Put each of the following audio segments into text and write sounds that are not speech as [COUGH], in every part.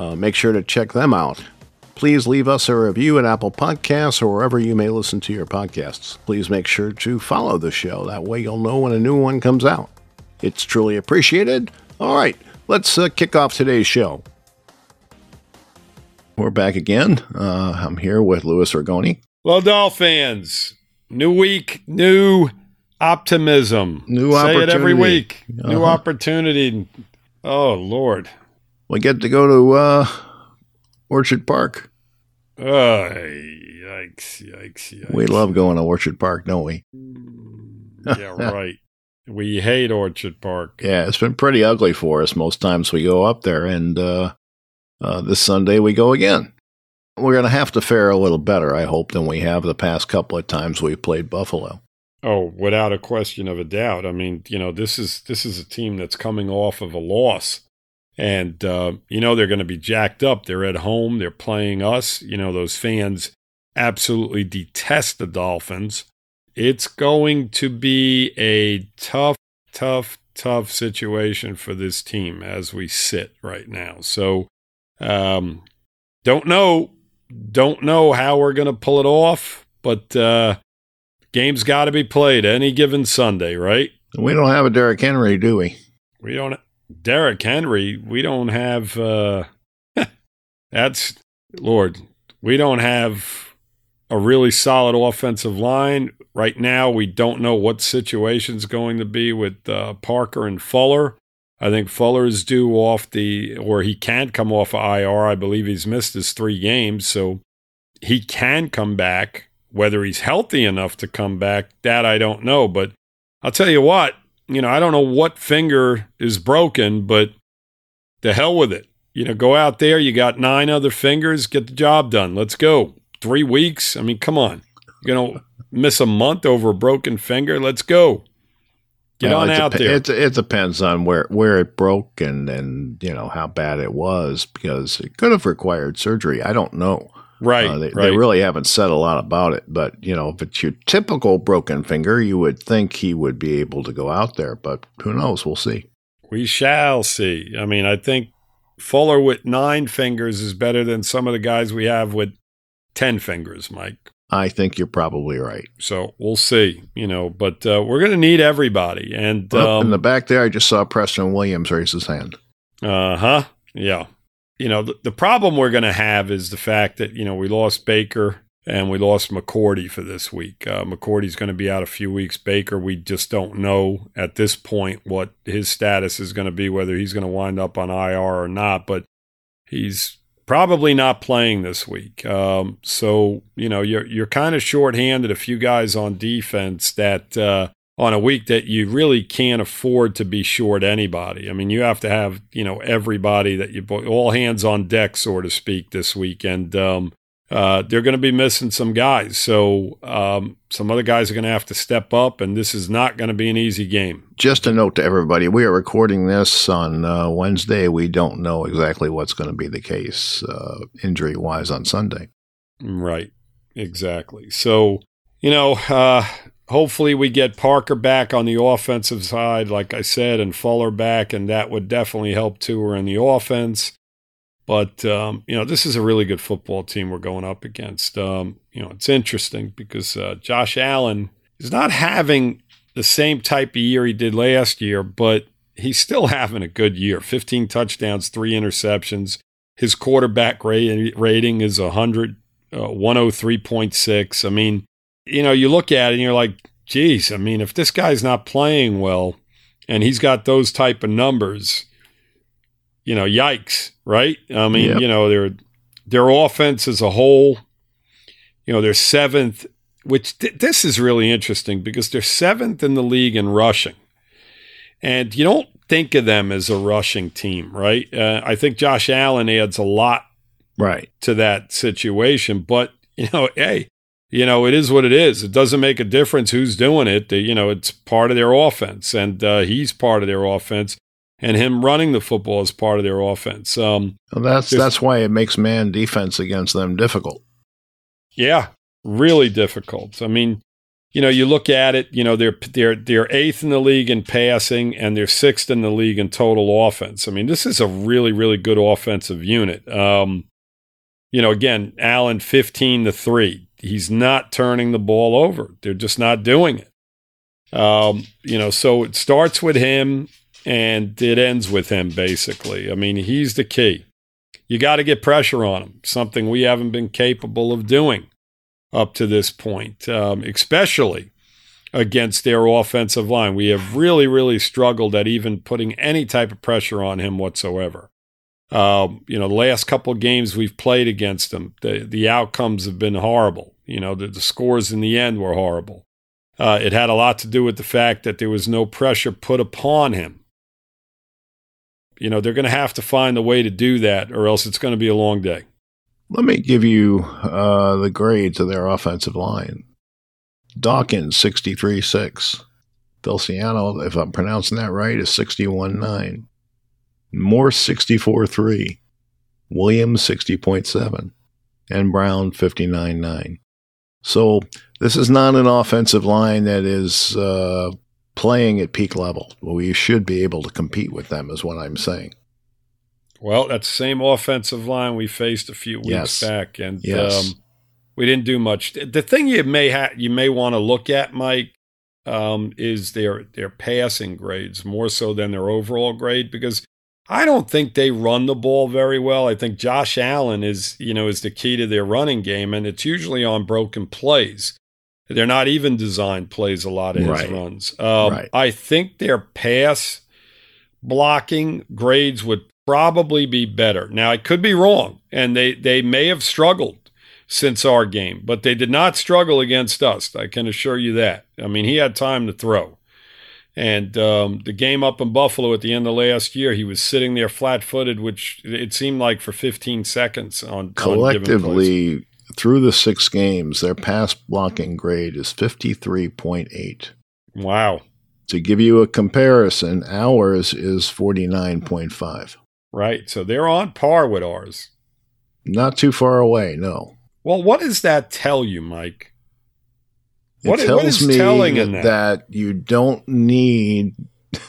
Uh, make sure to check them out. Please leave us a review at Apple Podcasts or wherever you may listen to your podcasts. Please make sure to follow the show. That way you'll know when a new one comes out. It's truly appreciated. All right, let's uh, kick off today's show. We're back again. Uh, I'm here with Louis Ragoni. Well, Dolphins, new week, new optimism. New Say it every week. New Uh-huh. opportunity. Oh, Lord. We get to go to uh, Orchard Park. Oh, yikes, yikes, yikes. We love going to Orchard Park, don't we? Yeah, [LAUGHS] right. We hate Orchard Park. Yeah, it's been pretty ugly for us most times we go up there, and uh, uh, this Sunday we go again. We're going to have to fare a little better, I hope, than we have the past couple of times we've played Buffalo. Oh, without a question of a doubt. I mean, you know, this is this is a team that's coming off of a loss, and uh, you know they're going to be jacked up. They're at home. They're playing us. You know, those fans absolutely detest the Dolphins. It's going to be a tough, tough, tough situation for this team as we sit right now. So, um, don't know, don't know how we're going to pull it off, but. Uh, Game's got to be played any given Sunday, right? We don't have a Derrick Henry, do we? We don't. Derrick Henry. We don't have. uh [LAUGHS] That's Lord. We don't have a really solid offensive line right now. We don't know what situation's going to be with uh, Parker and Fuller. I think Fuller is due off the, or he can't come off of IR. I believe he's missed his three games, so he can come back. Whether he's healthy enough to come back, that I don't know. But I'll tell you what, you know, I don't know what finger is broken, but the hell with it. You know, go out there. You got nine other fingers. Get the job done. Let's go. Three weeks. I mean, come on. You're gonna miss a month over a broken finger. Let's go. Get Well, on out dep- there. It, it depends on where, where it broke and, and, you know, how bad it was because it could have required surgery. I don't know. Right. Uh, they, right. they really haven't said a lot about it, but you know, if it's your typical broken finger, you would think he would be able to go out there, but who knows? We'll see. We shall see. I mean, I think Fuller with nine fingers is better than some of the guys we have with 10 fingers, Mike. I think you're probably right. So we'll see, you know, but uh, we're going to need everybody. And, in um, the back there, I just saw Preston Williams raise his hand. uh huh. Yeah. You know, the, the problem we're going to have is the fact that, you know, we lost Baker and we lost McCourty for this week. Uh, McCourty's going to be out a few weeks. Baker, we just don't know at this point what his status is going to be, whether he's going to wind up on IR or not, but he's probably not playing this week. Um, so, you know, you're, you're kind of shorthanded a few guys on defense that, uh, on a week that you really can't afford to be short anybody. I mean, you have to have, you know, everybody that you, all hands on deck, so to speak, this week. And, um, uh, they're going to be missing some guys. So um, some other guys are going to have to step up, and this is not going to be an easy game. Just a note to everybody: we are recording this on uh, Wednesday. We don't know exactly what's going to be the case uh, injury-wise on Sunday. Right. Exactly. So, you know, uh, hopefully we get Parker back on the offensive side, like I said, and Fuller back, and that would definitely help Tua in the offense. But, um, you know, this is a really good football team we're going up against. Um, you know, it's interesting because uh, Josh Allen is not having the same type of year he did last year, but he's still having a good year 15 touchdowns, three interceptions. His quarterback ra- rating is 100, uh, 103.6. I mean, you know, you look at it and you're like, geez, I mean, if this guy's not playing well and he's got those type of numbers, you know, yikes, right? I mean, Yep. you know, their their offense as a whole, you know, they're seventh, which th- this is really interesting because they're seventh in the league in rushing. And you don't think of them as a rushing team, right? Uh, I think Josh Allen adds a lot right to that situation, but you know, hey, you know, it is what it is. It doesn't make a difference who's doing it. You know, it's part of their offense, and uh, he's part of their offense, and him running the football is part of their offense. Um, well, that's that's why it makes man defense against them difficult. Yeah, really difficult. I mean, you know, you look at it. You know, they're they're they're eighth in the league in passing, and they're sixth in the league in total offense. I mean, this is a really really good offensive unit. Um, you know, again, Allen fifteen to three he's not turning the ball over. They're just not doing it. Um, you know, so it starts with him and it ends with him basically. I mean, he's the key. You got to get pressure on him, something we haven't been capable of doing up to this point, um, especially against their offensive line. We have really, really struggled at even putting any type of pressure on him whatsoever. Um, you know, the last couple of games we've played against them, the, the outcomes have been horrible. You know, the, the scores in the end were horrible. Uh, it had a lot to do with the fact that there was no pressure put upon him. You know, they're going to have to find a way to do that, or else it's going to be a long day. Let me give you uh, the grades of their offensive line. Dawkins, 63 6. Feliciano, if I'm pronouncing that right, is 61 9. Morse 64.3, Williams 60.7, and Brown 59.9. So this is not an offensive line that is uh, playing at peak level. We should be able to compete with them, is what I'm saying. Well, that's the same offensive line we faced a few weeks yes. back, and yes. um, we didn't do much. The thing you may ha- you may want to look at, Mike, um, is their their passing grades more so than their overall grade because I don't think they run the ball very well. I think Josh Allen is, you know, is the key to their running game, and it's usually on broken plays. They're not even designed plays a lot of his right. runs. Um, right. I think their pass blocking grades would probably be better. Now I could be wrong, and they they may have struggled since our game, but they did not struggle against us. I can assure you that. I mean, he had time to throw. And um, the game up in Buffalo at the end of last year, he was sitting there flat footed, which it seemed like for 15 seconds on collectively on through the six games, their pass blocking grade is 53.8. Wow. To give you a comparison, ours is 49.5. Right. So they're on par with ours. Not too far away, no. Well, what does that tell you, Mike? It what, tells me that? that? you don't need,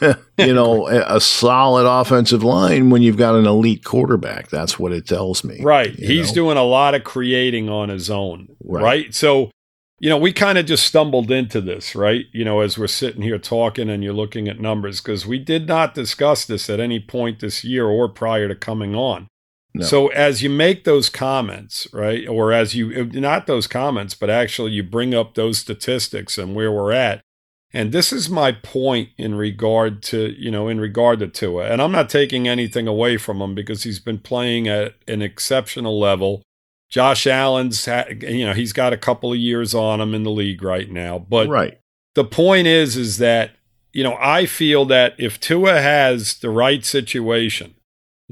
[LAUGHS] you know, a, a, solid offensive line when you've got an elite quarterback. That's what it tells me. Right. He's know? doing a lot of creating on his own. Right. right? So, you know, we kind of just stumbled into this, right? You know, as we're sitting here talking and you're looking at numbers, because we did not discuss this at any point this year or prior to coming on. No. So as you make those comments, right, or as you not those comments, but actually you bring up those statistics and where we're at, and this is my point in regard to you know in regard to Tua, and I'm not taking anything away from him because he's been playing at an exceptional level. Josh Allen's, you know, he's got a couple of years on him in the league right now, but right. The point is, is that you know I feel that if Tua has the right situation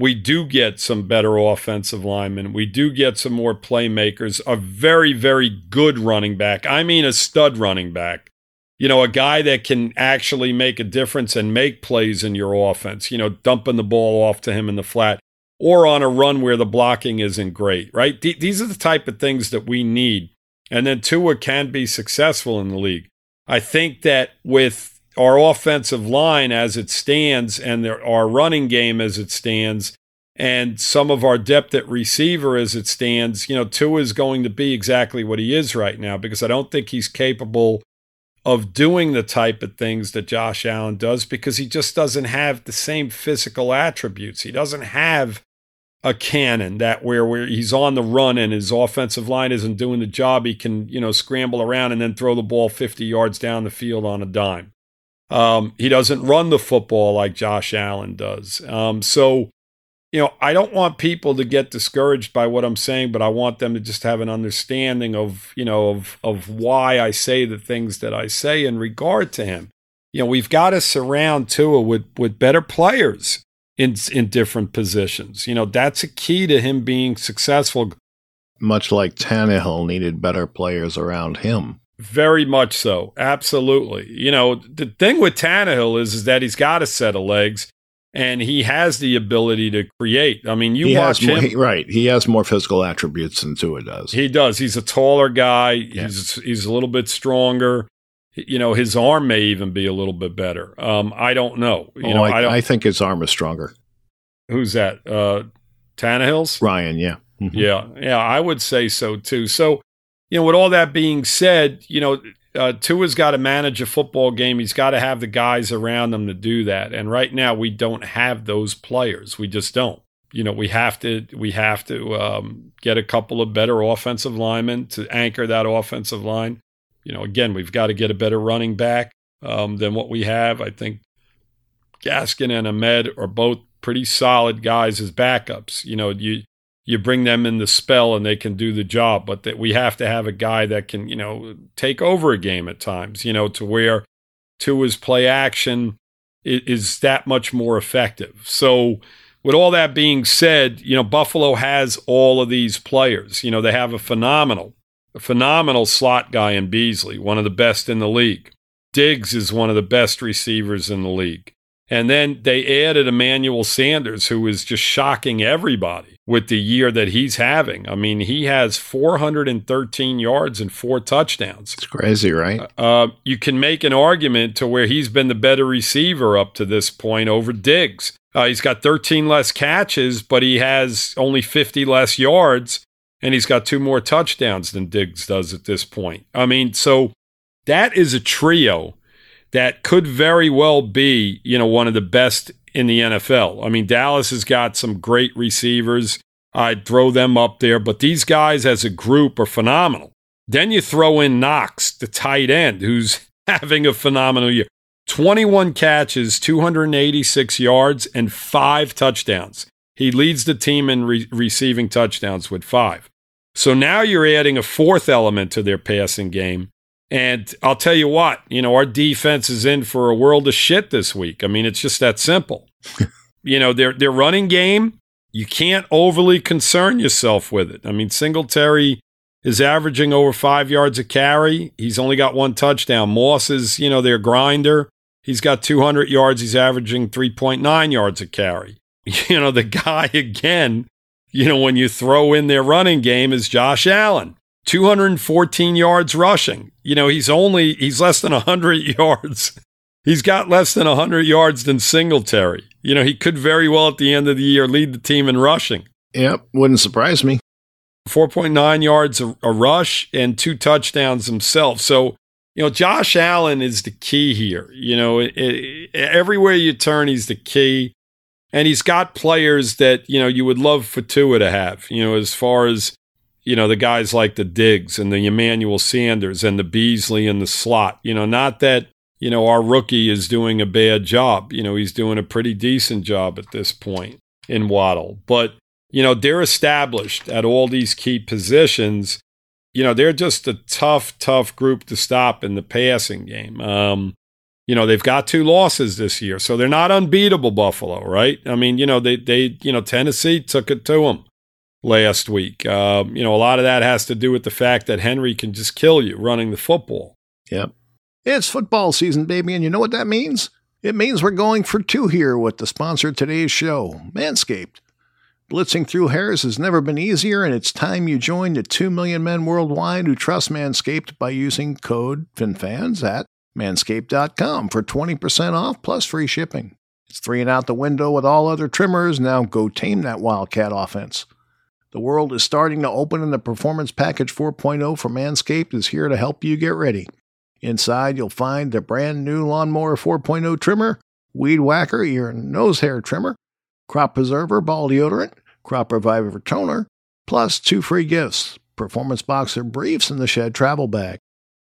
we do get some better offensive linemen. We do get some more playmakers, a very, very good running back. I mean, a stud running back. You know, a guy that can actually make a difference and make plays in your offense, you know, dumping the ball off to him in the flat or on a run where the blocking isn't great, right? D- these are the type of things that we need. And then Tua can be successful in the league. I think that with our offensive line as it stands and our running game as it stands and some of our depth at receiver as it stands, you know, Tua is going to be exactly what he is right now because I don't think he's capable of doing the type of things that Josh Allen does because he just doesn't have the same physical attributes. He doesn't have a cannon that where where he's on the run and his offensive line isn't doing the job, he can, you know, scramble around and then throw the ball 50 yards down the field on a dime. Um, he doesn't run the football like Josh Allen does. Um, so, you know, I don't want people to get discouraged by what I'm saying, but I want them to just have an understanding of, you know, of of why I say the things that I say in regard to him. you know, we've got to surround Tua with with better players in in different positions. You know, that's a key to him being successful. Much like Tannehill needed better players around him. Very much so. Absolutely. You know, the thing with Tannehill is, is that he's got a set of legs and he has the ability to create. I mean, you he watch more, him. He, right. He has more physical attributes than Tua does. He does. He's a taller guy. Yeah. He's he's a little bit stronger. You know, his arm may even be a little bit better. Um, I don't know. You oh, know, I, I, I, think his arm is stronger. Who's that? Uh, Tannehill's? Ryan, yeah. Mm-hmm. Yeah. Yeah, I would say so too. So, you know, with all that being said, you know, uh, Tua's got to manage a football game. He's got to have the guys around him to do that. And right now, we don't have those players. We just don't. You know, we have to we have to um, get a couple of better offensive linemen to anchor that offensive line. You know, again, we've got to get a better running back um, than what we have. I think Gaskin and Ahmed are both pretty solid guys as backups. You know, you you bring them in the spell and they can do the job, but that we have to have a guy that can, you know, take over a game at times, you know, to where to his play action is that much more effective. So, with all that being said, you know, Buffalo has all of these players. You know, they have a phenomenal, a phenomenal slot guy in Beasley, one of the best in the league. Diggs is one of the best receivers in the league. And then they added Emmanuel Sanders, who is just shocking everybody with the year that he's having. I mean, he has 413 yards and four touchdowns. It's crazy, right? Uh, uh, you can make an argument to where he's been the better receiver up to this point over Diggs. Uh, he's got 13 less catches, but he has only 50 less yards, and he's got two more touchdowns than Diggs does at this point. I mean, so that is a trio that could very well be, you know, one of the best in the NFL. I mean, Dallas has got some great receivers. I'd throw them up there, but these guys as a group are phenomenal. Then you throw in Knox, the tight end, who's [LAUGHS] having a phenomenal year. 21 catches, 286 yards, and five touchdowns. He leads the team in re- receiving touchdowns with five. So now you're adding a fourth element to their passing game and I'll tell you what, you know, our defense is in for a world of shit this week. I mean, it's just that simple. [LAUGHS] you know, their their running game, you can't overly concern yourself with it. I mean, Singletary is averaging over five yards a carry. He's only got one touchdown. Moss is, you know, their grinder. He's got 200 yards. He's averaging 3.9 yards a carry. [LAUGHS] You know, the guy again, you know, when you throw in their running game is Josh Allen. 214 yards rushing. You know, he's only he's less than 100 [LAUGHS] yards. He's got less than 100 yards than Singletary. You know, he could very well at the end of the year lead the team in rushing. Yep, wouldn't surprise me. 4.9 yards a, a rush and two touchdowns himself. So, you know, Josh Allen is the key here. You know, it, it, everywhere you turn, he's the key. And he's got players that, you know, you would love for Tua to have, you know, as far as you know, the guys like the Diggs and the Emmanuel Sanders and the Beasley in the slot. You know, not that, you know, our rookie is doing a bad job. You know, he's doing a pretty decent job at this point in Waddle. But, you know, they're established at all these key positions. You know, they're just a tough, tough group to stop in the passing game. Um, you know, they've got two losses this year, so they're not unbeatable, Buffalo, right? I mean, you know, they, they, you know, Tennessee took it to them last week. Uh, you know, a lot of that has to do with the fact that Henry can just kill you running the football. Yep. It's football season, baby, and you know what that means? It means we're going for two here with the sponsor of today's show, Manscaped. Blitzing through hairs has never been easier, and it's time you join the 2 million men worldwide who trust Manscaped by using code FinFans at manscaped.com for 20% off plus free shipping. It's three and out the window with all other trimmers. Now go tame that Wildcat offense. The world is starting to open, and the Performance Package 4.0 from Manscaped is here to help you get ready. Inside, you'll find the brand new Lawnmower 4.0 trimmer, Weed Whacker ear and nose hair trimmer, Crop Preserver ball deodorant, Crop Reviver toner, plus two free gifts Performance Boxer briefs and the Shed travel bag.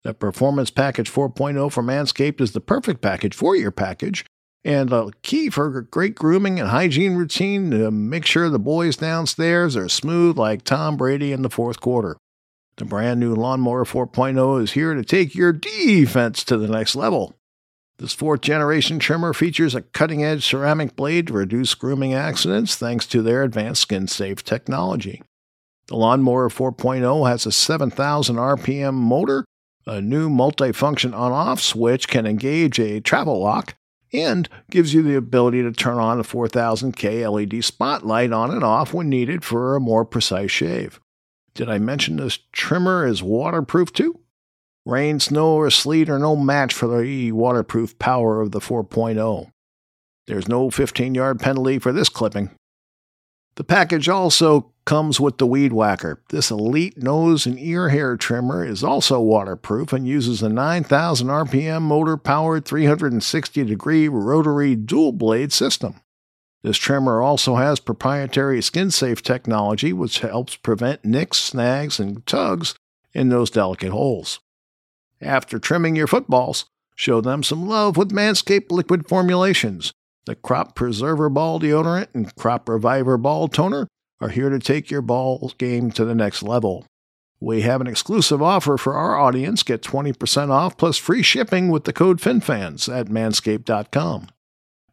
The Performance Package 4.0 from Manscaped is the perfect package for your package and a key for great grooming and hygiene routine to make sure the boys downstairs are smooth like Tom Brady in the fourth quarter. The brand new Lawnmower 4.0 is here to take your defense to the next level. This fourth generation trimmer features a cutting edge ceramic blade to reduce grooming accidents thanks to their advanced skin safe technology. The Lawnmower 4.0 has a 7,000 RPM motor, a new multifunction on off switch can engage a travel lock, and gives you the ability to turn on a 4000K LED spotlight on and off when needed for a more precise shave. Did I mention this trimmer is waterproof too? Rain, snow, or sleet are no match for the waterproof power of the 4.0. There's no 15 yard penalty for this clipping. The package also comes with the Weed Whacker. This elite nose and ear hair trimmer is also waterproof and uses a 9,000 RPM motor powered 360 degree rotary dual blade system. This trimmer also has proprietary skin safe technology which helps prevent nicks, snags, and tugs in those delicate holes. After trimming your footballs, show them some love with Manscaped liquid formulations. The Crop Preserver Ball Deodorant and Crop Reviver Ball Toner are here to take your ball game to the next level. We have an exclusive offer for our audience. Get 20% off plus free shipping with the code FinFans at manscaped.com.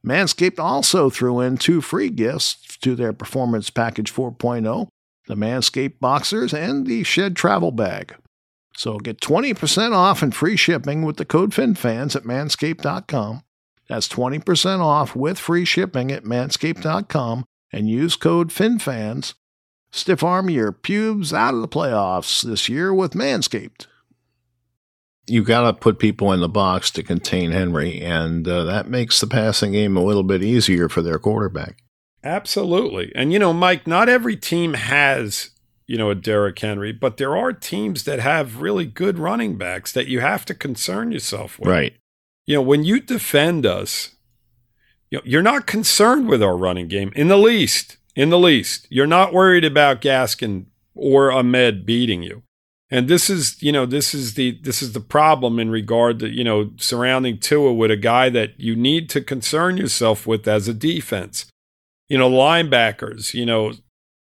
Manscaped also threw in two free gifts to their Performance Package 4.0 the Manscaped Boxers and the Shed Travel Bag. So get 20% off and free shipping with the code FinFans at manscaped.com. That's 20% off with free shipping at manscaped.com and use code FinFans. Stiff arm your pubes out of the playoffs this year with Manscaped. You got to put people in the box to contain Henry, and uh, that makes the passing game a little bit easier for their quarterback. Absolutely. And, you know, Mike, not every team has you know, a Derrick Henry, but there are teams that have really good running backs that you have to concern yourself with. Right. You know, when you defend us, you know, you're not concerned with our running game in the least. In the least, you're not worried about Gaskin or Ahmed beating you. And this is, you know, this is the this is the problem in regard to, you know, surrounding Tua with a guy that you need to concern yourself with as a defense. You know, linebackers, you know,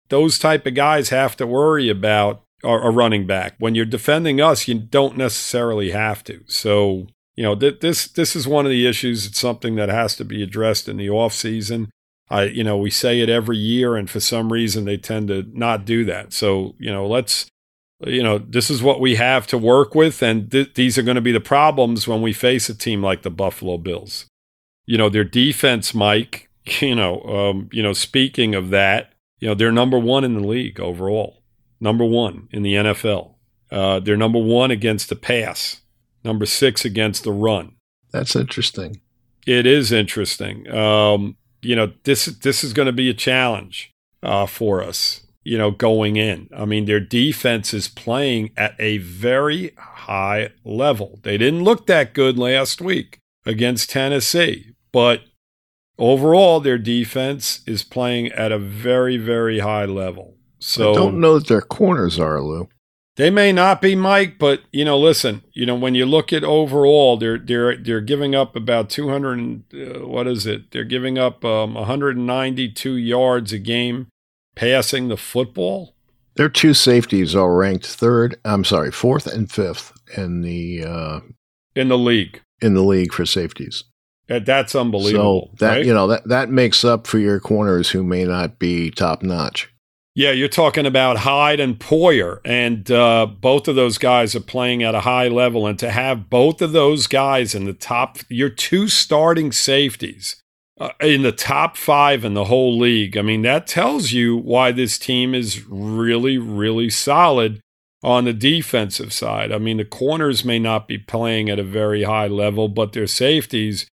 those type of guys have to worry about a running back. When you're defending us, you don't necessarily have to. So, you know, th- this this is one of the issues. It's something that has to be addressed in the off season. I, you know, we say it every year, and for some reason they tend to not do that. So, you know, let's, you know, this is what we have to work with, and th- these are going to be the problems when we face a team like the Buffalo Bills. You know, their defense, Mike. [LAUGHS] You know, um, you know, speaking of that, you know, they're number one in the league overall, number one in the NFL. Uh, they're number one against the pass, number six against the run. That's interesting. It is interesting. Um, you know, this this is going to be a challenge uh, for us. You know, going in. I mean, their defense is playing at a very high level. They didn't look that good last week against Tennessee, but overall, their defense is playing at a very, very high level. So I don't know that their corners are, Lou. They may not be, Mike, but you know, listen, you know, when you look at overall, they're they're they're giving up about 200. Uh, what is it? They're giving up um, 192 yards a game passing the football. Their two safeties are ranked third. I'm sorry, fourth and fifth in the uh, in the league in the league for safeties. That's unbelievable. So that right? you know that that makes up for your corners who may not be top notch. Yeah, you're talking about Hyde and Poyer, and uh, both of those guys are playing at a high level. And to have both of those guys in the top, your two starting safeties uh, in the top five in the whole league, I mean, that tells you why this team is really, really solid on the defensive side. I mean, the corners may not be playing at a very high level, but their safeties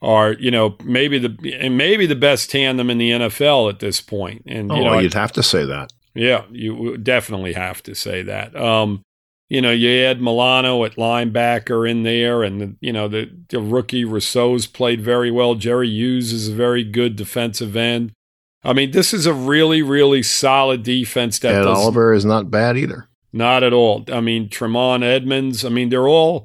are you know maybe the and maybe the best tandem in the NFL at this point. And you oh, know, you'd have to say that. Yeah, you definitely have to say that. Um, you know, you had Milano at linebacker in there, and the, you know the, the rookie Rousseau's played very well. Jerry Hughes is a very good defensive end. I mean, this is a really, really solid defense. That does, Oliver is not bad either. Not at all. I mean, Tremont Edmunds. I mean, they're all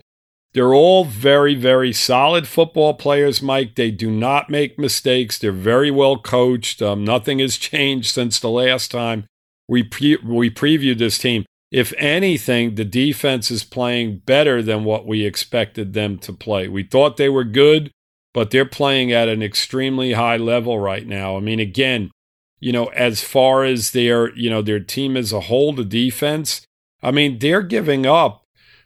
they're all very, very solid football players, Mike. They do not make mistakes. They're very well coached. Um, nothing has changed since the last time we pre- we previewed this team. If anything, the defense is playing better than what we expected them to play. We thought they were good but they're playing at an extremely high level right now. I mean, again, you know, as far as their, you know, their team as a whole, the defense, I mean, they're giving up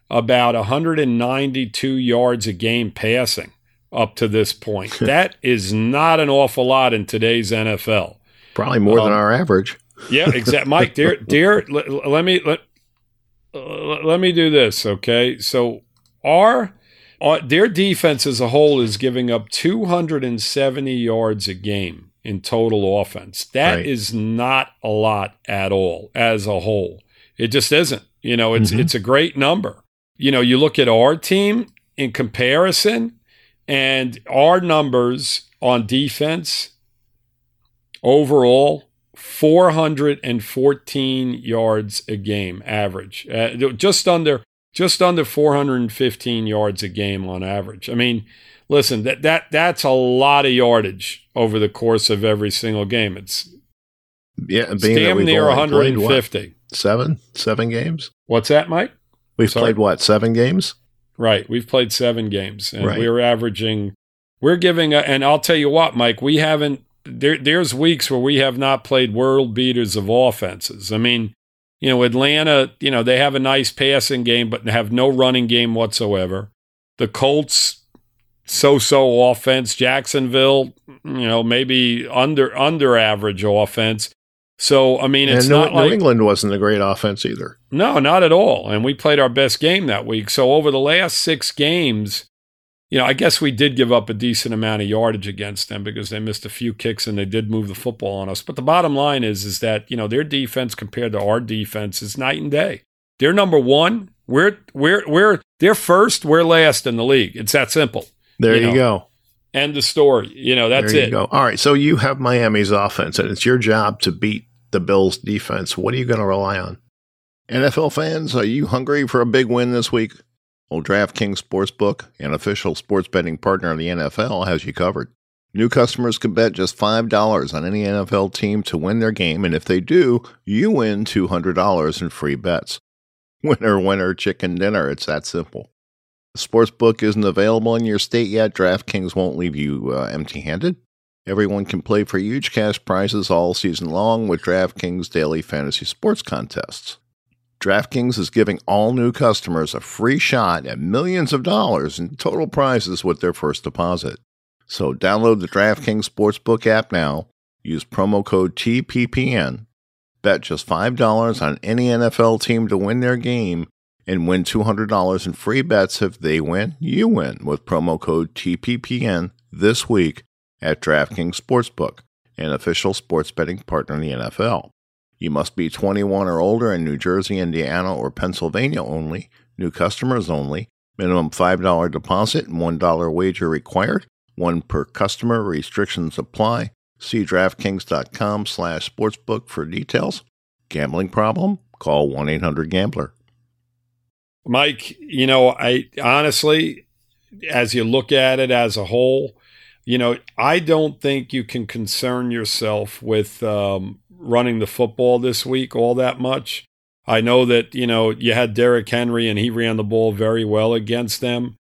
about 192 yards a game passing up to this point. [LAUGHS] that is not an awful lot in today's NFL. Probably more um, than our average. yeah, exactly. Mike, dear, [LAUGHS] dear, let, let me let, uh, let me do this, okay? So our their defense as a whole is giving up 270 yards a game in total offense. That right. is not a lot at all as a whole. It just isn't. You know, it's mm-hmm. it's a great number. You know, you look at our team in comparison, and our numbers on defense overall 414 yards a game average, uh, just under just under 415 yards a game on average. I mean, listen, that that that's a lot of yardage over the course of every single game. It's yeah, being damn near 150. Played, seven, seven games. What's that, Mike? We've Sorry. played what? Seven games. Right, we've played seven games, and right. we are averaging. We're giving, a, and I'll tell you what, Mike, we haven't. There, there's weeks where we have not played world beaters of offenses. I mean, you know, Atlanta, you know, they have a nice passing game, but have no running game whatsoever. The Colts, so-so offense. Jacksonville, you know, maybe under under average offense. So I mean, it's and New, not like New England wasn't a great offense either. No, not at all. And we played our best game that week. So over the last six games, you know, I guess we did give up a decent amount of yardage against them because they missed a few kicks and they did move the football on us. But the bottom line is, is that you know their defense compared to our defense is night and day. They're number one. We're we're we're they're first. We're last in the league. It's that simple. There you, you go. End the story. You know that's there you it. Go. All right. So you have Miami's offense, and it's your job to beat the Bills' defense. What are you going to rely on? NFL fans, are you hungry for a big win this week? Well, DraftKings Sportsbook, an official sports betting partner of the NFL, has you covered. New customers can bet just $5 on any NFL team to win their game, and if they do, you win $200 in free bets. [LAUGHS] Winner, winner, chicken dinner. It's that simple. The sportsbook isn't available in your state yet. DraftKings won't leave you uh, empty handed. Everyone can play for huge cash prizes all season long with DraftKings daily fantasy sports contests. DraftKings is giving all new customers a free shot at millions of dollars in total prizes with their first deposit. So download the DraftKings Sportsbook app now, use promo code TPPN, bet just $5 on any NFL team to win their game, and win $200 in free bets if they win, you win with promo code TPPN this week at DraftKings Sportsbook, an official sports betting partner in the NFL. You must be 21 or older in New Jersey, Indiana, or Pennsylvania only, new customers only, minimum $5 deposit and $1 wager required, one per customer, restrictions apply. See DraftKings.com slash sportsbook for details. Gambling problem? Call 1-800-GAMBLER. Mike, you know, I honestly, as you look at it as a whole, you know, I don't think you can concern yourself with um, running the football this week all that much. I know that, you know, you had Derrick Henry and he ran the ball very well against them.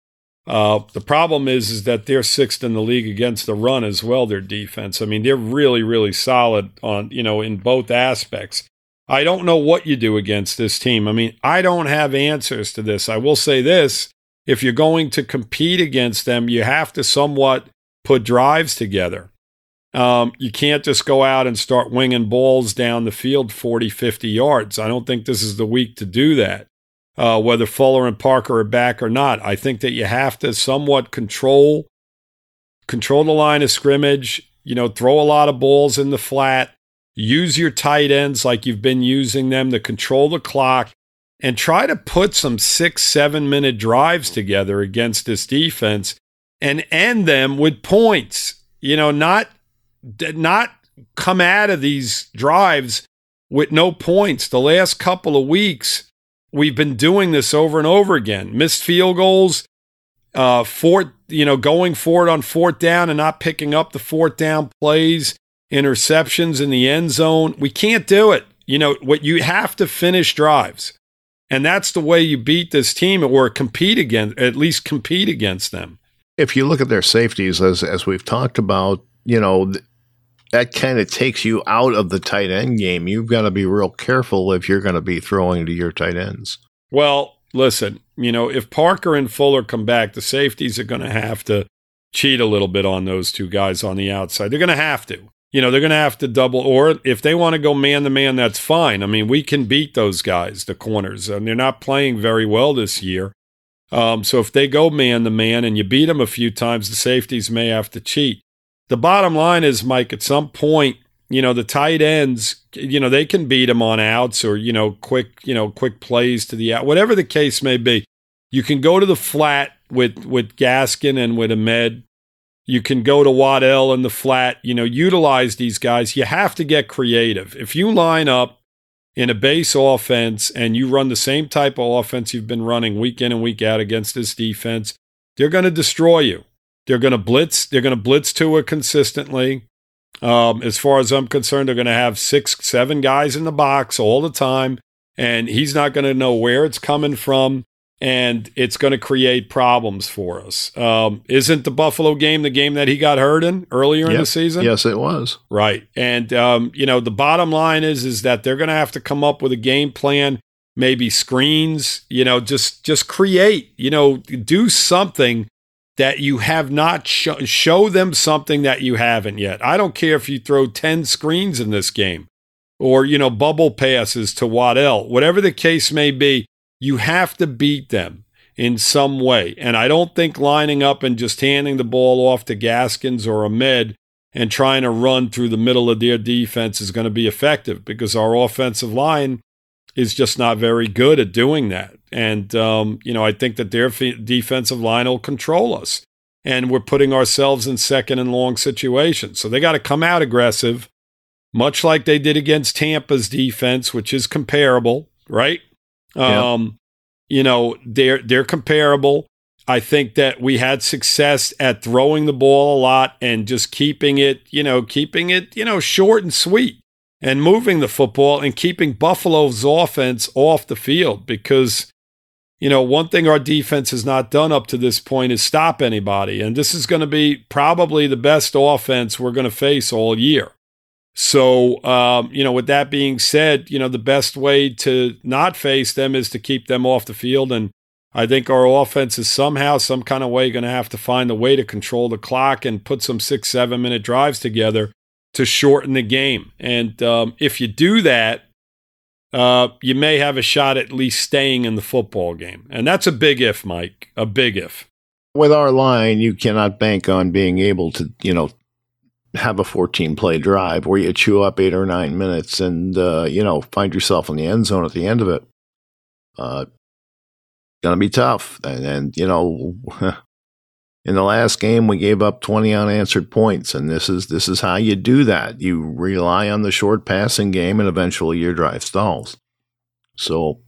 Uh, the problem is, is that they're sixth in the league against the run as well. Their defense. I mean, they're really, really solid on, you know, in both aspects. I don't know what you do against this team. I mean, I don't have answers to this. I will say this: if you're going to compete against them, you have to somewhat put drives together. Um, you can't just go out and start winging balls down the field 40, 50 yards. I don't think this is the week to do that, uh, whether Fuller and Parker are back or not. I think that you have to somewhat control control the line of scrimmage. You know, throw a lot of balls in the flat. Use your tight ends like you've been using them to control the clock, and try to put some six, seven minute drives together against this defense and end them with points. You know, not not come out of these drives with no points. The last couple of weeks, we've been doing this over and over again. Missed field goals, uh, fourth, you know, going for it on fourth down and not picking up the fourth down plays, interceptions in the end zone. We can't do it. You know, what you have to finish drives. And that's the way you beat this team or compete against, at least compete against them. if you look at their safeties, as as we've talked about, you know, that kind of takes you out of the tight end game. You've got to be real careful if you're going to be throwing to your tight ends. Well, listen, you know, if Parker and Fuller come back, the safeties are going to have to cheat a little bit on those two guys on the outside. They're going to have to. You know, they're going to have to double, or if they want to go man to man, that's fine. I mean, we can beat those guys, the corners, and they're not playing very well this year. Um, so if they go man to man and you beat them a few times, the safeties may have to cheat. The bottom line is, Mike, at some point, you know, the tight ends, you know, they can beat them on outs or, you know, quick, you know, quick plays to the out, whatever the case may be. You can go to the flat with with Gaskin and with Ahmed. You can go to Waddle in the flat, you know, utilize these guys. You have to get creative. If you line up in a base offense and you run the same type of offense you've been running week in and week out against this defense, they're going to destroy you. They're going to blitz. They're going to blitz to it consistently. Um, as far as I'm concerned, they're going to have six, seven guys in the box all the time, and he's not going to know where it's coming from, and it's going to create problems for us. Um, isn't the Buffalo game the game that he got hurt in earlier yep. in the season? Yes, it was. Right, and um, you know the bottom line is is that they're going to have to come up with a game plan, maybe screens. You know, just just create. You know, do something that you have not sh- show them something that you haven't yet. I don't care if you throw 10 screens in this game or you know bubble passes to Waddle. Whatever the case may be, you have to beat them in some way. And I don't think lining up and just handing the ball off to Gaskins or Ahmed and trying to run through the middle of their defense is going to be effective because our offensive line is just not very good at doing that. And, um, you know, I think that their f- defensive line will control us. And we're putting ourselves in second and long situations. So they got to come out aggressive, much like they did against Tampa's defense, which is comparable, right? Um, you know, they're they're comparable. I think that we had success at throwing the ball a lot and just keeping it, you know, keeping it, you know, short and sweet and moving the football and keeping Buffalo's offense off the field because, you know, one thing our defense has not done up to this point is stop anybody. And this is going to be probably the best offense we're going to face all year. So, um, you know, with that being said, you know, the best way to not face them is to keep them off the field. And I think our offense is somehow, some kind of way going to have to find a way to control the clock and put some six, seven minute drives together to shorten the game. And um, if you do that, uh, you may have a shot at least staying in the football game. And that's a big if, Mike, a big if. With our line, you cannot bank on being able to, you know, have a 14 play drive where you chew up eight or nine minutes and, uh, you know, find yourself in the end zone at the end of it. Uh, gonna be tough. And, and you know, [LAUGHS] in the last game we gave up 20 unanswered points and this is this is how you do that. You rely on the short passing game and eventually your drive stalls. So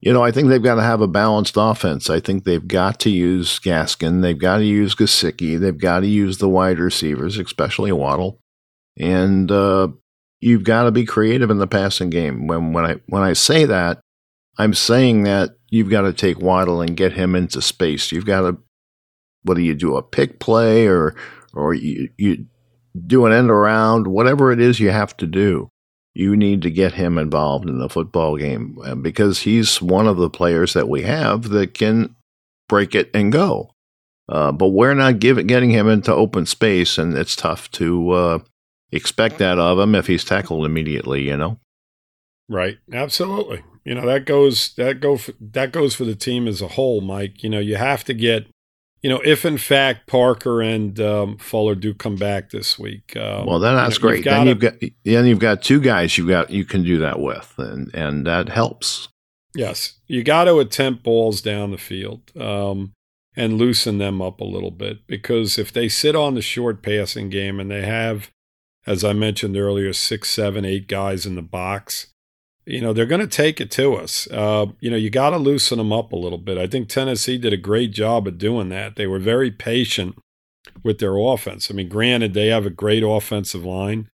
you know i think they've got to have a balanced offense. I think they've got to use gaskin. They've got to use Gesicki. they've got to use the wide receivers especially waddle. And uh, you've got to be creative in the passing game. When when i when i say that i'm saying that you've got to take waddle and get him into space. You've got to whether you do a pick play or or you, you do an end around, whatever it is you have to do, you need to get him involved in the football game uh, because he's one of the players that we have that can break it and go. Uh, but we're not giving, getting him into open space, and it's tough to uh, expect that of him if he's tackled immediately. You know, right? Absolutely. You know that goes that go for, that goes for the team as a whole, Mike. You know you have to get you know, if in fact Parker and um, Fuller do come back this week, um, well, then that's you know, great. You've then you've got then you've got two guys you got you can do that with, and and that helps. Yes, you got to attempt balls down the field um, and loosen them up a little bit because if they sit on the short passing game and they have, as I mentioned earlier, six, seven, eight guys in the box, you know they're going to take it to us. Uh, you know you got to loosen them up a little bit. I think Tennessee did a great job of doing that. They were very patient with their offense. I mean, granted they have a great offensive line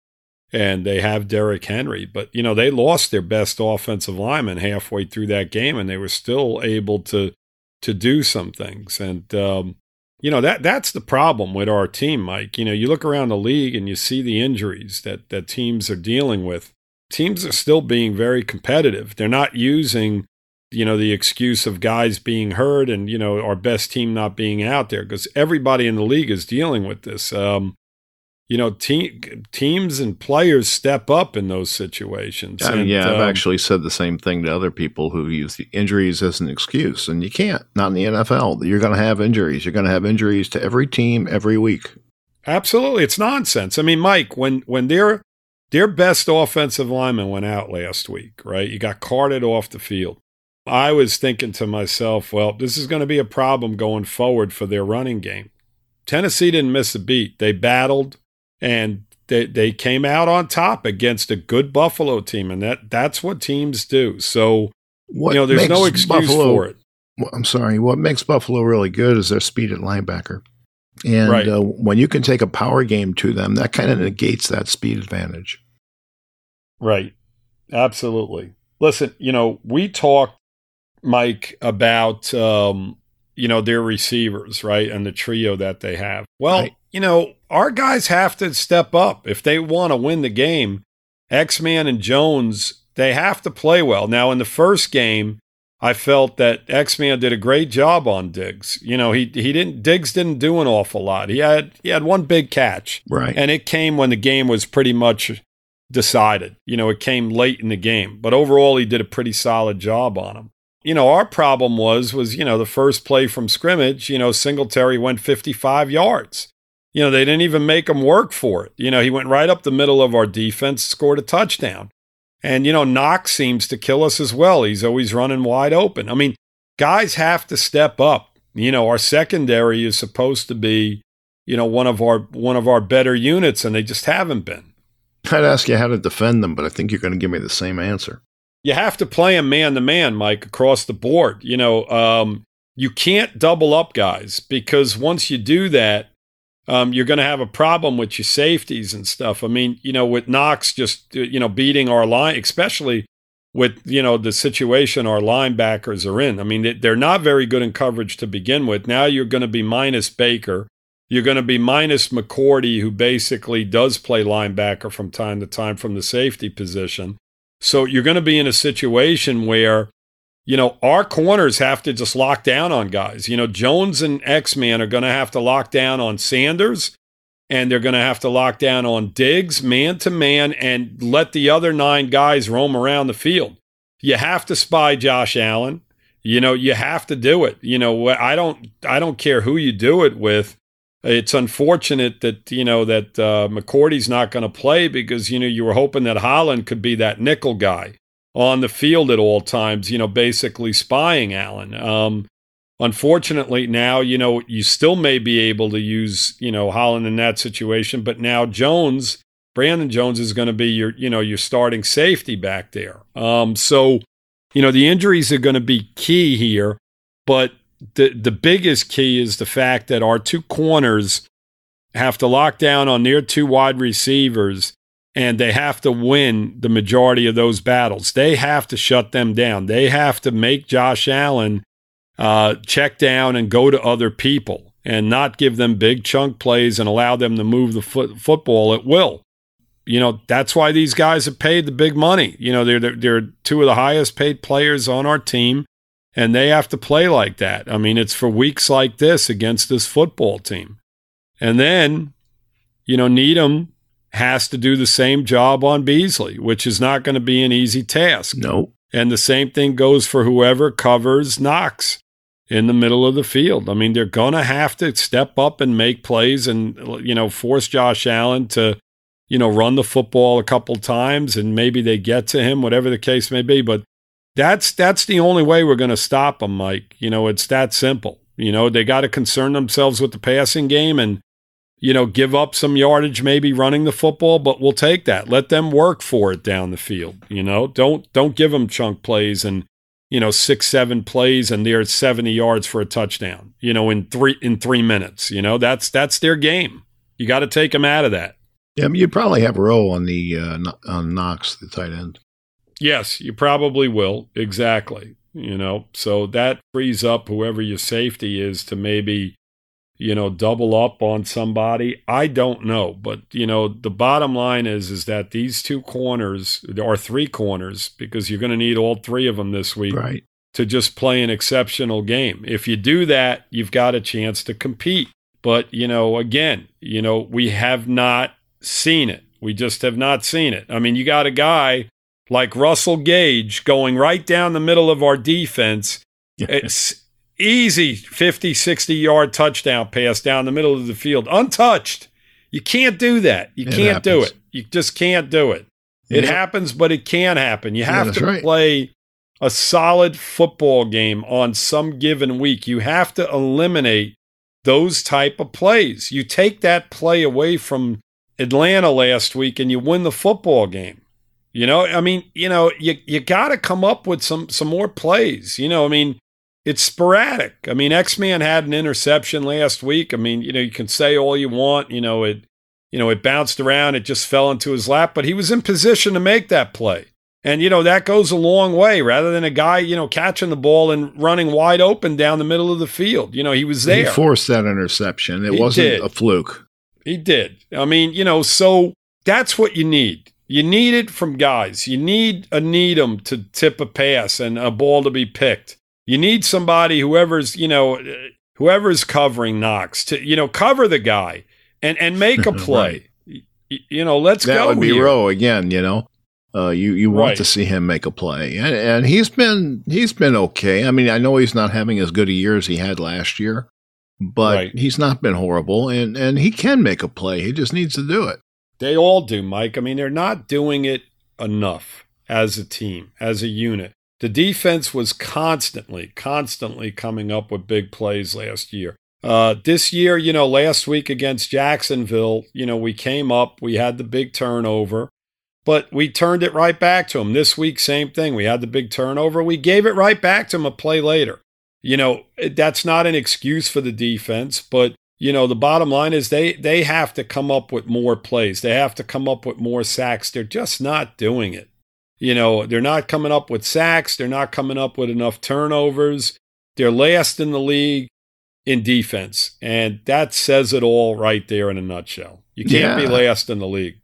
and they have Derrick Henry, but you know they lost their best offensive lineman halfway through that game, and they were still able to to do some things. And um, you know that that's the problem with our team, Mike. You know, you look around the league and you see the injuries that that teams are dealing with. Teams are still being very competitive. They're not using, you know, the excuse of guys being hurt and you know our best team not being out there because everybody in the league is dealing with this. Um, you know, te- teams and players step up in those situations. I mean, and, yeah, I've um, actually said the same thing to other people who use the injuries as an excuse, and you can't. Not in the NFL. You're going to have injuries. You're going to have injuries to every team every week. Absolutely, it's nonsense. I mean, Mike, when when their their best offensive lineman went out last week, right? You got carted off the field. I was thinking to myself, well, this is going to be a problem going forward for their running game. Tennessee didn't miss a beat. They battled and they they came out on top against a good Buffalo team, and that that's what teams do. So What you know, there's no excuse Buffalo- for it. I'm sorry. What makes Buffalo really good is their speed at linebacker. And Right. uh, when you can take a power game to them, that kind of negates that speed advantage. Right. Absolutely. Listen, you know, we talked, Mike, about um, you know, their receivers, right? And the trio that they have. Well, Right. you know, our guys have to step up if they want to win the game. X Man and Jones, they have to play well. Now, in the first game, I felt that X Man did a great job on Diggs. You know, he he didn't Diggs didn't do an awful lot. He had he had one big catch. Right. And it came when the game was pretty much decided. You know, it came late in the game. But overall he did a pretty solid job on him. You know, our problem was was, you know, the first play from scrimmage, you know, Singletary went 55 yards. You know, they didn't even make him work for it. You know, he went right up the middle of our defense, scored a touchdown. And, you know, Knox seems to kill us as well. He's always running wide open. I mean, guys have to step up. You know, our secondary is supposed to be, you know, one of our one of our better units, and they just haven't been. I'd ask you how to defend them, but I think you're going to give me the same answer. You have to play them man to man, Mike, across the board. You know, um, you can't double up guys because once you do that, um, you're going to have a problem with your safeties and stuff. I mean, you know, with Knox just you know beating our line, especially with you know the situation our linebackers are in. I mean, they- they're not very good in coverage to begin with. Now you're going to be minus Baker. You're going to be minus McCourty, who basically does play linebacker from time to time from the safety position. So you're going to be in a situation where, you know, our corners have to just lock down on guys. You know, Jones and X Man are going to have to lock down on Sanders, and they're going to have to lock down on Diggs, man to man, and let the other nine guys roam around the field. You have to spy Josh Allen. You know, you have to do it. You know, I don't, I don't care who you do it with. It's unfortunate that you know that uh, McCourty's not going to play because you know you were hoping that Holland could be that nickel guy on the field at all times. You know, basically spying Allen. Um, unfortunately, now you know you still may be able to use you know Holland in that situation, but now Jones, Brandon Jones, is going to be your you know your starting safety back there. Um, so you know the injuries are going to be key here, but the the biggest key is the fact that our two corners have to lock down on their two wide receivers and they have to win the majority of those battles. They have to shut them down. They have to make Josh Allen uh, check down and go to other people and not give them big chunk plays and allow them to move the foot, football at will. You know, that's why these guys are paid the big money. You know, they're, they're, they're two of the highest paid players on our team and they have to play like that. I mean, it's for weeks like this against this football team. And then, you know, Needham has to do the same job on Beasley, which is not going to be an easy task. No. And the same thing goes for whoever covers Knox in the middle of the field. I mean, they're going to have to step up and make plays and, you know, force Josh Allen to, you know, run the football a couple times and maybe they get to him, whatever the case may be. But that's that's the only way we're going to stop them, Mike. You know, it's that simple. You know, they got to concern themselves with the passing game and you know, give up some yardage maybe running the football, but we'll take that. Let them work for it down the field, you know. Don't don't give them chunk plays and you know, 6 7 plays and they're at 70 yards for a touchdown, you know, in 3 in 3 minutes, you know. That's that's their game. You got to take them out of that. Yeah, you'd probably have a row on the uh, on Knox, the tight end. Yes, you probably will. Exactly. You know, so that frees up whoever your safety is to maybe, you know, double up on somebody. I don't know, but you know, the bottom line is is that these two corners or three corners because you're going to need all three of them this week Right. to just play an exceptional game. If you do that, you've got a chance to compete. But, you know, again, you know, we have not seen it. We just have not seen it. I mean, you got a guy like Russell Gage going right down the middle of our defense. It's easy 50, 60 yard touchdown pass down the middle of the field, untouched. You can't do that. You It can't do it. You just can't do it. It Yeah. happens, but it can happen. You have that's to right. play a solid football game on some given week. You have to eliminate those type of plays. You take that play away from Atlanta last week and you win the football game. You know, I mean, you know, you you got to come up with some some more plays. You know, I mean, it's sporadic. I mean, X Man had an interception last week. I mean, you know, you can say all you want. You know, it you know it bounced around. It just fell into his lap, but he was in position to make that play. And you know that goes a long way. Rather than a guy, you know, catching the ball and running wide open down the middle of the field. You know, he was there. He forced that interception. It He wasn't did. a fluke. He did. I mean, you know, so that's what you need. You need it from guys. You need a Needham to tip a pass and a ball to be picked. You need somebody, whoever's, you know, whoever's covering Knox to, you know, cover the guy and and make a [LAUGHS] play. Y- You know, let's that go. would be here. Rowe again. You know, uh, you you want Right. to see him make a play, and, and he's been he's been okay. I mean, I know he's not having as good a year as he had last year, but Right. he's not been horrible, and and he can make a play. He just needs to do it. They all do, Mike. I mean, they're not doing it enough as a team, as a unit. The defense was constantly, constantly coming up with big plays last year. Uh, this year, you know, last week against Jacksonville, you know, we came up, we had the big turnover, but we turned it right back to them. This week, same thing. We had the big turnover. We gave it right back to them a play later. You know, that's not an excuse for the defense, but you know, the bottom line is they they have to come up with more plays. They have to come up with more sacks. They're just not doing it. You know, they're not coming up with sacks. They're not coming up with enough turnovers. They're last in the league in defense. And that says it all right there in a nutshell. You can't be last in the league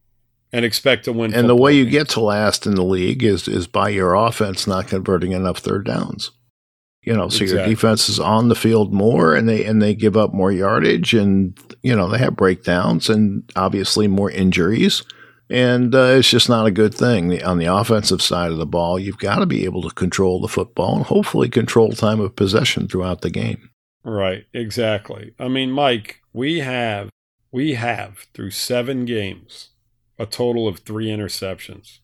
and expect to win. And the way football you get to last in the league is is by your offense not converting enough third downs. You know, so your defense is on the field more, and they and they give up more yardage, and you know they have breakdowns, and obviously more injuries, and uh, it's just not a good thing. The- On the offensive side of the ball, you've got to be able to control the football and hopefully control time of possession throughout the game. Right, exactly. I mean, Mike, we have we have through seven games a total of three interceptions,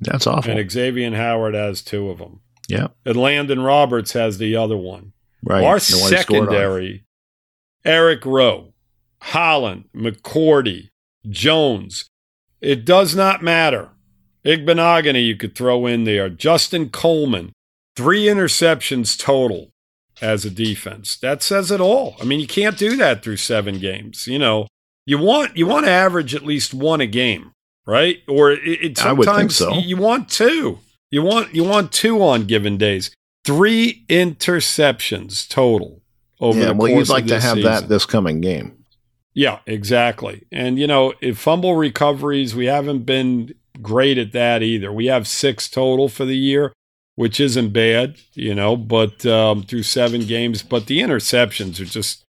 That's awful. and Xavier Howard has two of them. yeah, And Landon Roberts has the other one. right. Our The one he scored on. secondary, Eric Rowe, Holland, McCourty, Jones. It does not matter. Igbinoghene you could throw in there. Justin Coleman, three interceptions total as a defense. That says it all. I mean, you can't do that through seven games. You know, you want you want to average at least one a game, right? Or it, it sometimes so. you want two. You want you want two on given days. Three interceptions total over yeah, the well, course you'd like to have season. that this coming game. Yeah, exactly. And you know, if fumble recoveries, we haven't been great at that either. We have six total for the year, which isn't bad, you know, but um, through seven games. But the interceptions are just,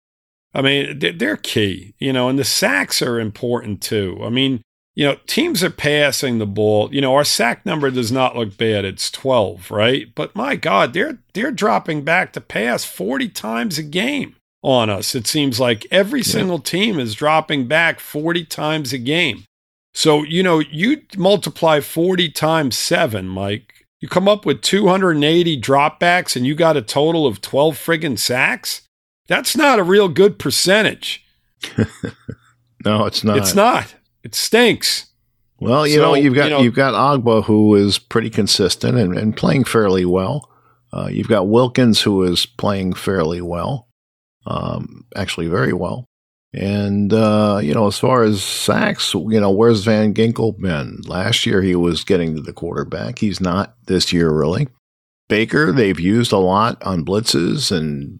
I mean, they're, key, you know, and the sacks are important too. I mean, you know, teams are passing the ball. You know, our sack number does not look bad. It's 12, right? But my God, they're they're dropping back to pass 40 times a game on us. It seems like every single team is dropping back 40 times a game. So, you know, you multiply 40 times 7, Mike. You come up with 280 dropbacks and you got a total of 12 friggin' sacks? That's not a real good percentage. [LAUGHS] No, it's not. It's not. It stinks. Well, you So, know, you've got you know- you've got Ogbah who is pretty consistent and, and playing fairly well. Uh, you've got Wilkins who is playing fairly well, um, actually very well. And uh, you know, as far as sacks, you know, where's Van Ginkel been? Last year he was getting to the quarterback. He's not this year really. Baker, they've used a lot on blitzes and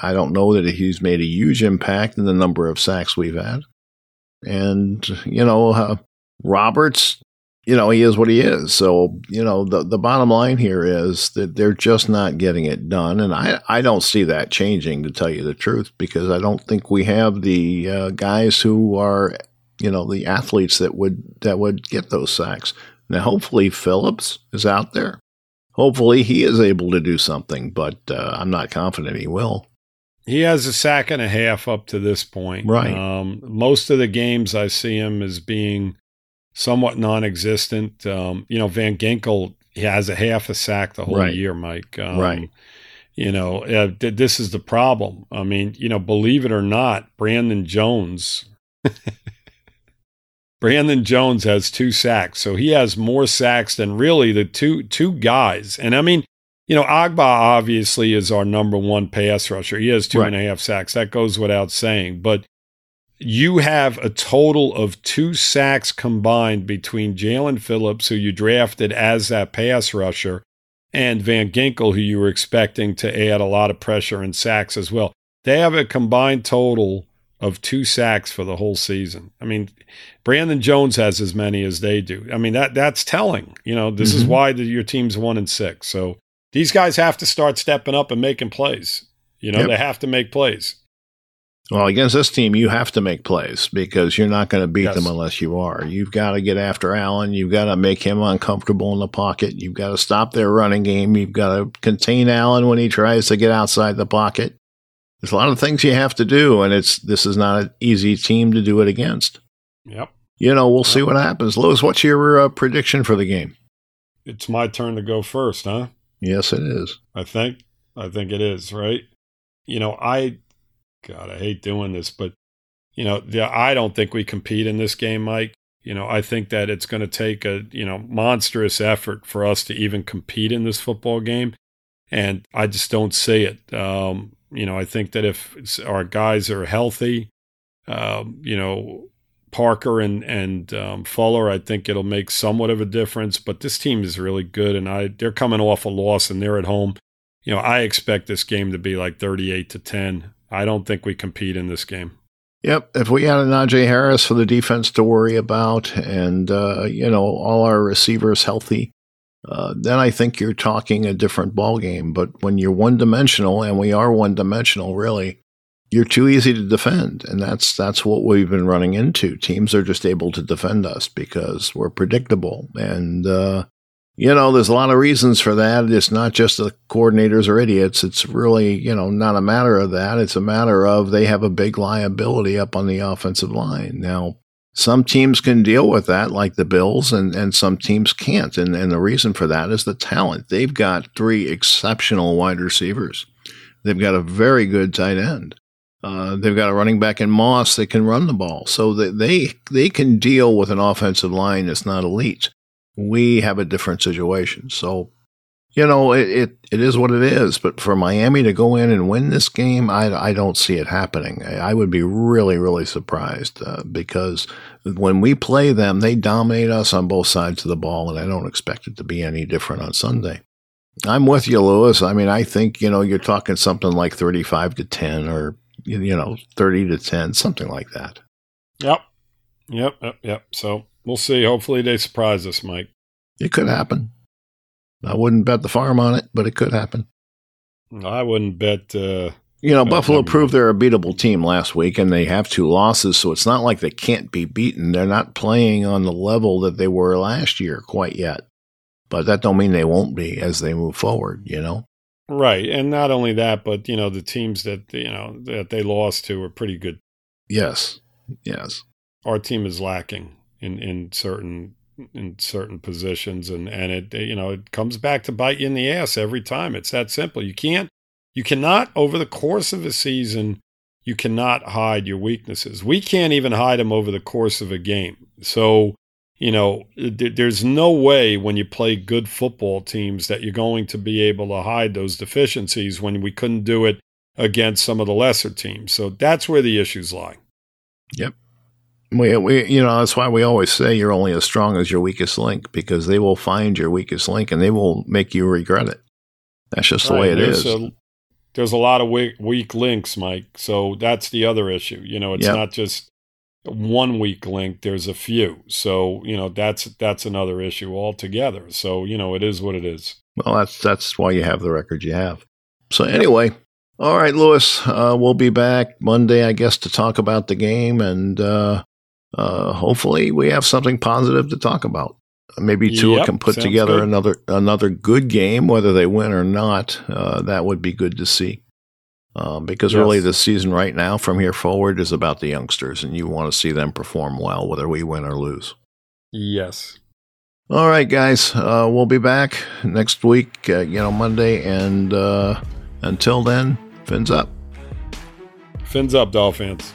I don't know that he's made a huge impact in the number of sacks we've had. And, you know, uh, Roberts, you know, he is what he is. So, you know, the, the bottom line here is that they're just not getting it done. And I, I don't see that changing, to tell you the truth, because I don't think we have the uh, guys who are, you know, the athletes that would that would get those sacks. Now, hopefully, Phillips is out there. Hopefully, he is able to do something, but uh, I'm not confident he will. He has a sack and a half up to this point. Right. Um, most of the games I see him as being somewhat non-existent. Um, you know, Van Ginkel has a half a sack the whole right. year, Mike. Um, right. You know, uh, th- this is the problem. I mean, you know, believe it or not, Brandon Jones. [LAUGHS] Brandon Jones has two sacks, so he has more sacks than really the two two guys. And I mean, you know, Ogbah obviously is our number one pass rusher. He has two Right. and a half sacks. That goes without saying. But you have a total of two sacks combined between Jaelan Phillips, who you drafted as that pass rusher, and Van Ginkel, who you were expecting to add a lot of pressure and sacks as well. They have a combined total of two sacks for the whole season. I mean, Brandon Jones has as many as they do. I mean, that that's telling. You know, this is Mhm. why the, your team's one and six. So these guys have to start stepping up and making plays. You know, Yep. they have to make plays. Well, against this team, you have to make plays because you're not going to beat Yes. them unless you are. You've got to get after Allen. You've got to make him uncomfortable in the pocket. You've got to stop their running game. You've got to contain Allen when he tries to get outside the pocket. There's a lot of things you have to do, and it's this is not an easy team to do it against. Yep. You know, we'll see what happens. Lewis, what's your uh, prediction for the game? It's my turn to go first, huh? Yes, it is. I think. I think it is, right? You know, I God, I hate doing this, but you know, the, I don't think we compete in this game, Mike. You know, I think that it's going to take a, you know, monstrous effort for us to even compete in this football game. And I just don't see it. Um, you know, I think that if our guys are healthy, um, you know, Parker and and um, Fuller, I think it'll make somewhat of a difference. But this team is really good, and I they're coming off a loss and they're at home. You know, I expect this game to be like thirty-eight to ten. I don't think we compete in this game. Yep. If we had a Najee Harris for the defense to worry about, and uh, you know all our receivers healthy, uh, then I think you're talking a different ball game. But when you're one dimensional, and we are one dimensional, really, you're too easy to defend, and that's that's what we've been running into. Teams are just able to defend us because we're predictable, and uh, you know there's a lot of reasons for that. It's not just the coordinators are idiots. It's really you know not a matter of that. It's a matter of they have a big liability up on the offensive line now. Some teams can deal with that, like the Bills, and, and some teams can't. And, and the reason for that is the talent. They've got three exceptional wide receivers. They've got a very good tight end. Uh, they've got a running back in Moss that can run the ball, so that they they can deal with an offensive line that's not elite. We have a different situation, so you know it, it, it is what it is. But for Miami to go in and win this game, I, I don't see it happening. I, I would be really really surprised uh, because when we play them, they dominate us on both sides of the ball, and I don't expect it to be any different on Sunday. I'm with you, Lewis. I mean, I think you know you're talking something like 35 to 10 or you know, 30 to 10, something like that. Yep. Yep. Yep. Yep. So we'll see. Hopefully they surprise us, Mike. It could happen. I wouldn't bet the farm on it, but it could happen. I wouldn't bet. Uh, You know, Uh, Buffalo proved they're a beatable team last week, and they have two losses, so it's not like they can't be beaten. They're not playing on the level that they were last year quite yet. But that don't mean they won't be as they move forward, you know? right. And not only that, but, you know, the teams that, you know, that they lost to are pretty good. Yes. Yes. Our team is lacking in, in certain in certain positions and and it you know it comes back to bite you in the ass every time. It's that simple. You can't you cannot over the course of a season you cannot hide your weaknesses. We can't even hide them over the course of a game. So you know th- there's no way when you play good football teams that you're going to be able to hide those deficiencies when we couldn't do it against some of the lesser teams. So that's where the issues lie We, we, you know, that's why we always say you're only as strong as your weakest link because they will find your weakest link and they will make you regret it. That's just the way it there's is. a- there's a lot of weak, weak links, Mike. So that's the other issue. You know, it's Yep. not just one weak link. There's a few. So you know, that's that's another issue altogether. So you know, it is what it is. Well, that's that's why you have the record you have. So anyway, all right, Lewis, uh, we'll be back Monday, I guess, to talk about the game, and uh, uh, hopefully we have something positive to talk about. Maybe Tua Yep, can put together good. another another good game, whether they win or not. Uh, that would be good to see. Um, because Yes. really, the season right now, from here forward, is about the youngsters, and you want to see them perform well, whether we win or lose. Yes. All right, guys. Uh, we'll be back next week, uh, you know, Monday. And uh, until then, fins up. Fins up, Dolphins.